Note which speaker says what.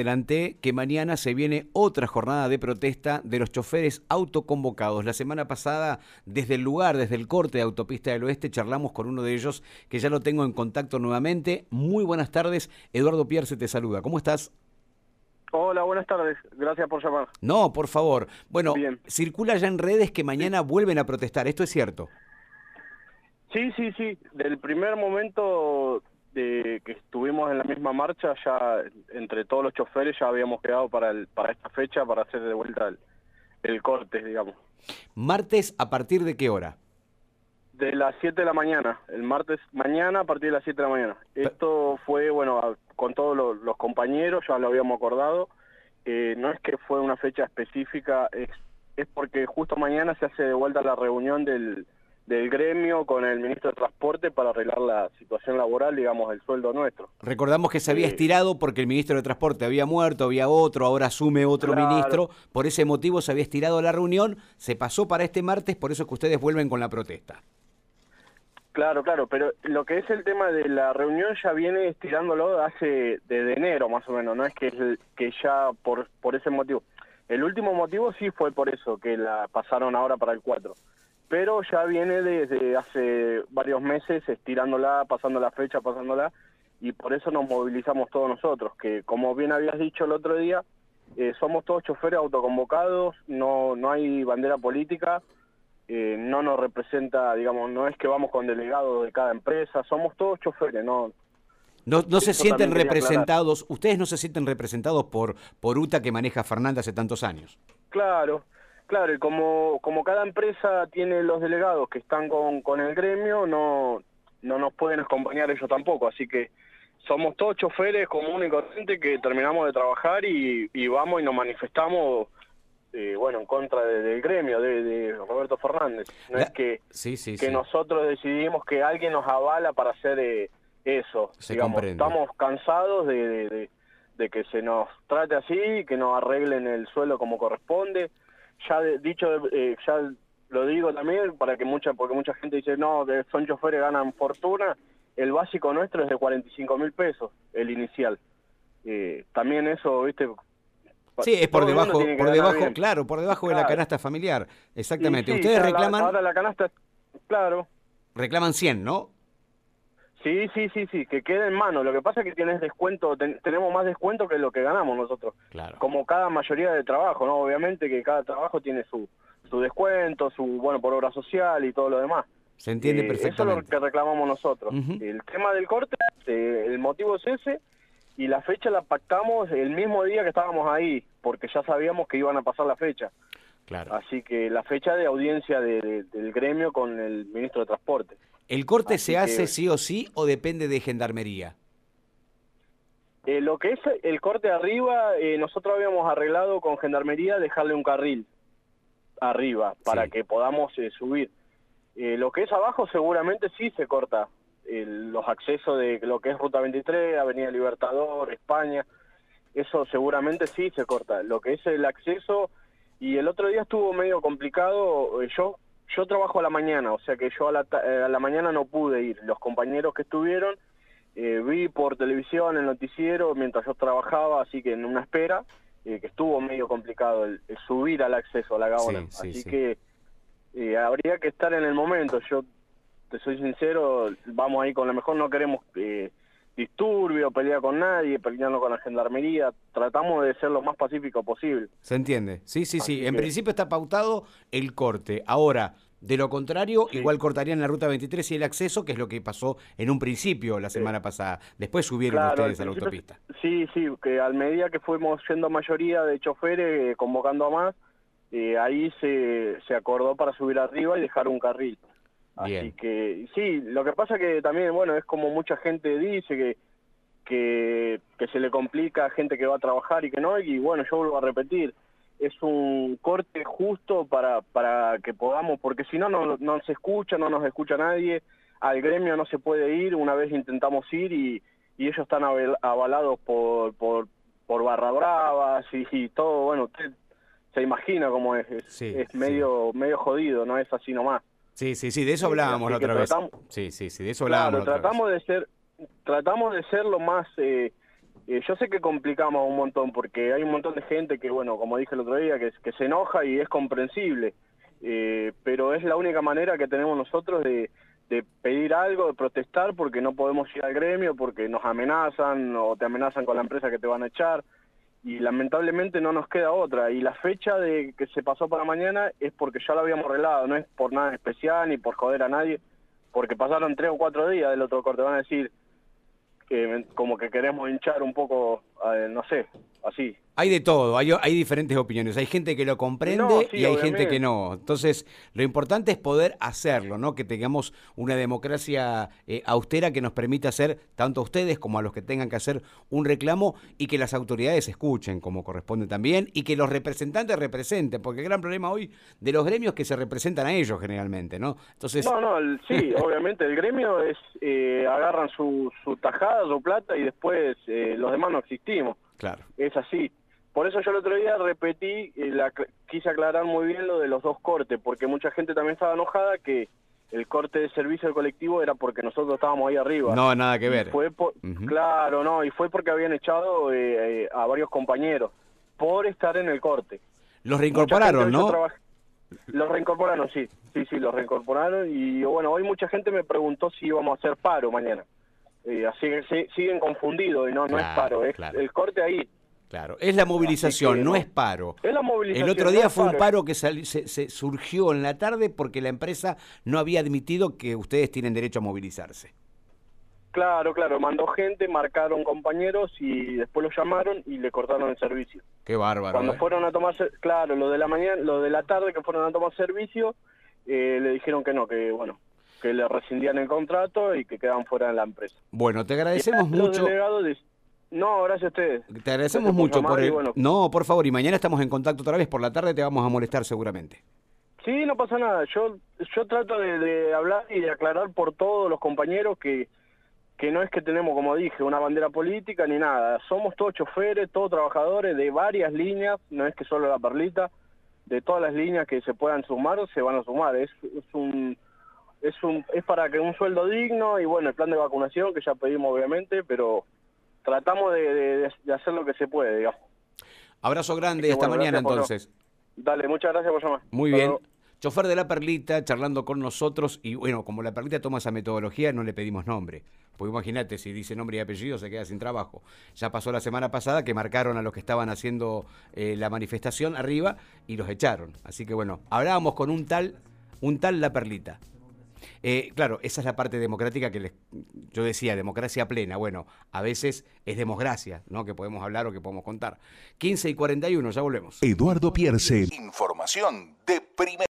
Speaker 1: Adelanté que mañana se viene otra jornada de protesta de los choferes autoconvocados. La semana pasada, desde el lugar, desde el corte de Autopista del Oeste, charlamos con uno de ellos, que ya lo tengo en contacto nuevamente. Muy buenas tardes, Eduardo Pierce te saluda. ¿Cómo estás?
Speaker 2: Hola, buenas tardes. Gracias por llamar.
Speaker 1: No, por favor. Bueno, circula ya en redes que mañana vuelven a protestar. ¿Esto es cierto?
Speaker 2: Sí, sí, sí. Del primer momento de que estuvimos en la misma marcha, ya entre todos los choferes ya habíamos quedado para, el, para esta fecha, para hacer de vuelta el, corte, digamos.
Speaker 1: ¿Martes a partir de qué hora?
Speaker 2: De las 7 de la mañana, el martes mañana a partir de las 7 de la mañana. Esto fue, bueno, con todos los, compañeros, ya lo habíamos acordado, eh, no es que fue una fecha específica, es, es porque justo mañana se hace de vuelta la reunión del, del gremio con el ministro de Transporte para arreglar la situación laboral, digamos, el sueldo nuestro.
Speaker 1: Recordamos que se había estirado porque el ministro de Transporte había muerto, había otro, ahora asume otro ministro, por ese motivo se había estirado la reunión, se pasó para este martes, por eso es que ustedes vuelven con la protesta.
Speaker 2: Claro, claro, pero lo que es el tema de la reunión ya viene estirándolo hace desde enero más o menos, no es que, que ya por, por ese motivo. El último motivo sí fue por eso, que la pasaron ahora para el 4 pero ya viene desde hace varios meses estirándola, pasando la fecha, pasándola, y por eso nos movilizamos todos nosotros, que como bien habías dicho el otro día, eh, somos todos choferes autoconvocados, no, no hay bandera política, eh, no nos representa, digamos, no es que vamos con delegados de cada empresa, somos todos choferes, no...
Speaker 1: No, no se sienten representados, ustedes no se sienten representados por, por UTA que maneja Fernanda hace tantos años.
Speaker 2: Claro, Claro, y como, como cada empresa tiene los delegados que están con, con el gremio, no, no nos pueden acompañar ellos tampoco, así que somos todos choferes comunes y corrientes que terminamos de trabajar y, y vamos y nos manifestamos eh, bueno, en contra del gremio de, Roberto Fernández. No es que, que nosotros decidimos que alguien nos avala para hacer eh, eso. Digamos, estamos cansados de, de, que se nos trate así, que nos arreglen el suelo como corresponde ya dicho, eh, ya lo digo también para que mucha, porque mucha gente dice, no, son choferes, ganan fortuna, el básico nuestro es de 45 mil pesos, el inicial. Eh, también eso, viste,
Speaker 1: Sí, es por debajo, por debajo, claro, por debajo de la canasta familiar. Exactamente. Ustedes reclaman.
Speaker 2: ahora la canasta, claro.
Speaker 1: Reclaman 100, ¿no?
Speaker 2: Sí, sí, sí, sí, que quede en mano. Lo que pasa es que tienes descuento, tenemos más descuento que lo que ganamos nosotros.
Speaker 1: Claro.
Speaker 2: Como cada mayoría de trabajo, ¿no? Obviamente que cada trabajo tiene su, su descuento, su, bueno, por obra social y todo lo demás.
Speaker 1: Se entiende perfectamente.
Speaker 2: Eh, eso es lo que reclamamos nosotros. El tema del corte, eh, el motivo es ese, y la fecha la pactamos el mismo día que estábamos ahí, porque ya sabíamos que iban a pasar la fecha.
Speaker 1: Claro.
Speaker 2: Así que la fecha de audiencia del gremio con el ministro de Transporte.
Speaker 1: ¿El corte se hace sí o sí o depende de gendarmería?
Speaker 2: Eh, lo que es el corte arriba, eh, nosotros habíamos arreglado con gendarmería dejarle un carril arriba para que podamos eh, subir. lo que es abajo seguramente sí se corta los accesos de lo que es Ruta 23, Avenida Libertador, España, eso seguramente sí se corta. Lo que es el acceso, y el otro día estuvo medio complicado, yo yo trabajo a la mañana, o sea que yo a la, eh, a la mañana no pude ir. Los compañeros que estuvieron, eh, vi por televisión el noticiero mientras yo trabajaba, así que en una espera, eh, que estuvo medio complicado el, subir al acceso a la Gaona. así que habría que estar en el momento. Yo te soy sincero, vamos ahí con lo mejor, no queremos disturbio, pelea con nadie, peleando con la gendarmería, tratamos de ser lo más pacífico posible.
Speaker 1: Se entiende, sí, sí, sí, en principio está pautado el corte, ahora, de lo contrario, igual cortarían la ruta 23 y el acceso, que es lo que pasó en un principio la semana pasada, después subieron ustedes a la autopista.
Speaker 2: Sí, sí, que al medida que fuimos siendo mayoría de choferes, eh, convocando a más, eh, ahí se, se acordó para subir arriba y dejar un carril. Así que sí, lo que pasa que también, bueno, es como mucha gente dice que, que, que se le complica a gente que va a trabajar y que no, y bueno, yo vuelvo a repetir, es un corte justo para, para que podamos, porque si no, no, no se escucha, no nos escucha nadie, al gremio no se puede ir, una vez intentamos ir y, y ellos están avalados por, por, por barra bravas y, todo, bueno, usted se imagina cómo es, es, medio, medio jodido, no es así nomás.
Speaker 1: Sí, sí, sí, de eso hablábamos la otra vez. Sí, sí, sí, de eso hablábamos.
Speaker 2: tratamos de ser, tratamos de ser lo más, eh, Eh, yo sé que complicamos un montón porque hay un montón de gente que, bueno, como dije el otro día, que, que se enoja y es comprensible, eh, pero es la única manera que tenemos nosotros de, de pedir algo, de protestar porque no podemos ir al gremio, porque nos amenazan o te amenazan con la empresa que te van a echar y lamentablemente no nos queda otra. Y la fecha de que se pasó para mañana es porque ya lo habíamos arreglado, no es por nada especial ni por joder a nadie, porque pasaron tres o cuatro días del otro corte, van a decir que como que queremos hinchar un poco, eh, no sé, así.
Speaker 1: Hay de todo, hay, hay diferentes opiniones. Hay gente que lo comprende y hay gente que no. Entonces, lo importante es poder hacerlo, ¿no? Que tengamos una democracia eh, austera que nos permita hacer, tanto a ustedes como a los que tengan que hacer un reclamo, y que las autoridades escuchen como corresponde también, y que los representantes representen, porque el gran problema hoy de los gremios es que se representan a ellos generalmente, ¿no?
Speaker 2: Entonces... No, no, sí, obviamente el gremio es, eh, agarran su, su tajada, su plata, y después eh, los demás no
Speaker 1: Claro.
Speaker 2: Es así. Por eso yo el otro día repetí, eh, la, quise aclarar muy bien lo de los dos cortes, porque mucha gente también estaba enojada que el corte de servicio del colectivo era porque nosotros estábamos ahí arriba.
Speaker 1: No, nada que ver.
Speaker 2: fue Claro, no, y fue porque habían echado eh, eh, a varios compañeros por estar en el corte.
Speaker 1: Los reincorporaron, ¿no?
Speaker 2: Los reincorporaron, sí, sí, sí, los reincorporaron y bueno, hoy mucha gente me preguntó si íbamos a hacer paro mañana. Así que siguen confundidos y no, no es paro, es el corte ahí.
Speaker 1: Claro, es la movilización, no, es paro.
Speaker 2: Es la movilización.
Speaker 1: El otro día fue un paro que se, surgió en la tarde porque la empresa no había admitido que ustedes tienen derecho a movilizarse.
Speaker 2: Claro, claro, mandó gente, marcaron compañeros y después los llamaron y le cortaron el servicio.
Speaker 1: Qué bárbaro.
Speaker 2: Cuando
Speaker 1: ¿eh?
Speaker 2: fueron a tomar, claro, lo de la mañana, lo de la tarde que fueron a tomar servicio, eh, le dijeron que no, que bueno, que le rescindían el contrato y que quedaban fuera de la empresa.
Speaker 1: Bueno, te agradecemos mucho.
Speaker 2: No, gracias a ustedes.
Speaker 1: Te agradecemos mucho por, el... No, por favor, y mañana estamos en contacto otra vez por la tarde, te vamos a molestar seguramente.
Speaker 2: Sí, no pasa nada. Yo yo trato de, hablar y de aclarar por todos los compañeros que, que no es que tenemos, como dije, una bandera política ni nada. Somos todos choferes, todos trabajadores de varias líneas, no es que solo la perlita, de todas las líneas que se puedan sumar, se van a sumar. Es, es un es un es para que un sueldo digno y bueno, el plan de vacunación que ya pedimos obviamente, pero tratamos de, hacer lo que se puede, digamos.
Speaker 1: Abrazo grande y hasta mañana entonces.
Speaker 2: Dale, muchas gracias por llamar.
Speaker 1: Muy bien. Chofer de la Perlita charlando con nosotros y bueno, como la Perlita toma esa metodología, no le pedimos nombre. Porque imagínate, si dice nombre y apellido se queda sin trabajo. Ya pasó la semana pasada que marcaron a los que estaban haciendo eh, la manifestación arriba y los echaron. Así que bueno, hablábamos con un tal, un tal La Perlita. Eh, claro, esa es la parte democrática que les, yo decía, democracia plena. Bueno, a veces es democracia, ¿no? Que podemos hablar o que podemos contar. 15 y 41, ya volvemos.
Speaker 3: Eduardo Pierce. Información de primera.